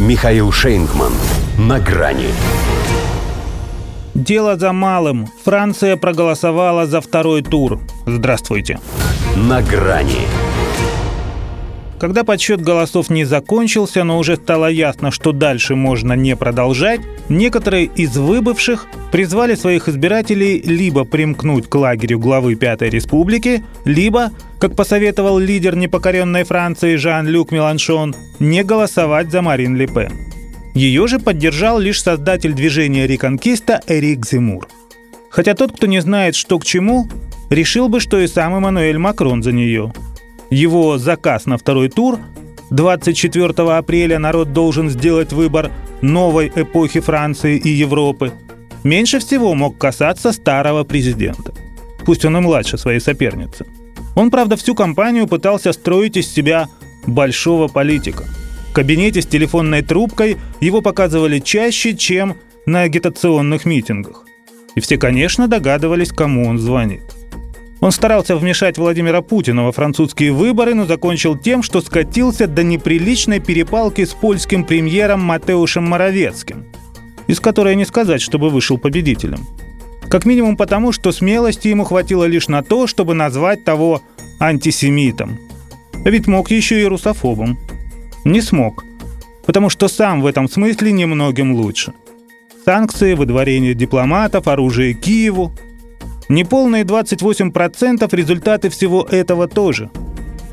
Михаил Шейнгман. На грани. Дело за малым. Франция проголосовала за второй тур. Здравствуйте. На грани. Когда подсчет голосов не закончился, но уже стало ясно, что дальше можно не продолжать, некоторые из выбывших призвали своих избирателей либо примкнуть к лагерю главы Пятой Республики, либо, как посоветовал лидер непокоренной Франции Жан-Люк Меланшон, не голосовать за Марин Ле Пен. Ее же поддержал лишь создатель движения «Реконкиста» Эрик Земур. Хотя тот, кто не знает, что к чему, решил бы, что и сам Эммануэль Макрон за нее – его заказ на второй тур 24 апреля народ должен сделать выбор новой эпохи Франции и Европы. Меньше всего мог касаться старого президента. Пусть он и младше своей соперницы. Он, правда, всю кампанию пытался строить из себя большого политика. В кабинете с телефонной трубкой его показывали чаще, чем на агитационных митингах. И все, конечно, догадывались, кому он звонит. Он старался вмешать Владимира Путина во французские выборы, но закончил тем, что скатился до неприличной перепалки с польским премьером Матеушем Моровецким, из которой не сказать, чтобы вышел победителем. Как минимум потому, что смелости ему хватило лишь на то, чтобы назвать того антисемитом. А ведь мог еще и русофобом. Не смог, потому что сам в этом смысле немногим лучше. Санкции, выдворение дипломатов, оружие Киеву – Неполные 28% результаты всего этого тоже.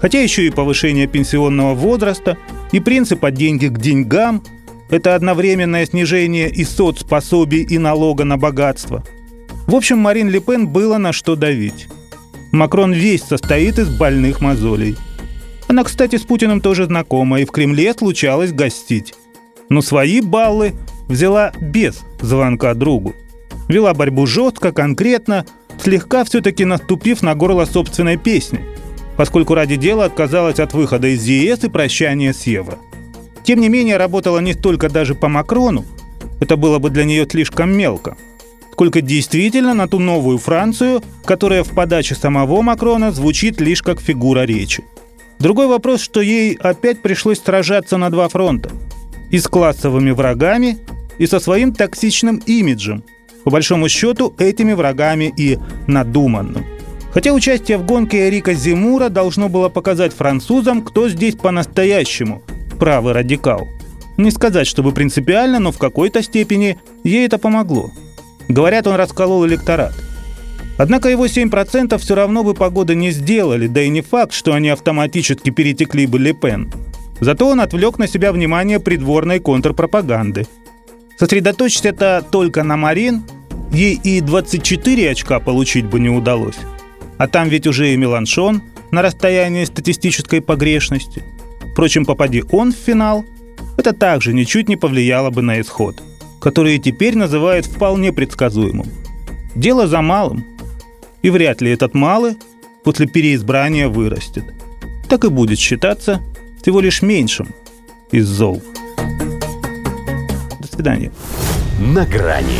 Хотя еще и повышение пенсионного возраста, и принцип от деньги к деньгам – это одновременное снижение и соцпособий, и налога на богатство. В общем, Марин Ле Пен было на что давить. Макрон весь состоит из больных мозолей. Она, кстати, с Путиным тоже знакома и в Кремле случалось гостить. Но свои баллы взяла без звонка другу. Вела борьбу жестко, конкретно, слегка все-таки наступив на горло собственной песни, поскольку ради дела отказалась от выхода из ЕС и прощания с евро. Тем не менее, работала не столько даже по Макрону, это было бы для нее слишком мелко, сколько действительно на ту новую Францию, которая в подаче самого Макрона звучит лишь как фигура речи. Другой вопрос, что ей опять пришлось сражаться на два фронта. И с классовыми врагами, и со своим токсичным имиджем – по большому счету, этими врагами и надуманным. Хотя участие в гонке Эрика Зимура должно было показать французам, кто здесь по-настоящему правый радикал. Не сказать, чтобы принципиально, но в какой-то степени ей это помогло. Говорят, он расколол электорат. Однако его 7% все равно бы погоды не сделали, да и не факт, что они автоматически перетекли бы Лепен. Зато он отвлек на себя внимание придворной контрпропаганды. Сосредоточить это только на Марин Ей и 24 очка получить бы не удалось. А там ведь уже и Меланшон на расстоянии статистической погрешности. Впрочем, попади он в финал, это также ничуть не повлияло бы на исход, который теперь называют вполне предсказуемым. Дело за малым. И вряд ли этот малый после переизбрания вырастет. Так и будет считаться всего лишь меньшим из зол. До свидания. На грани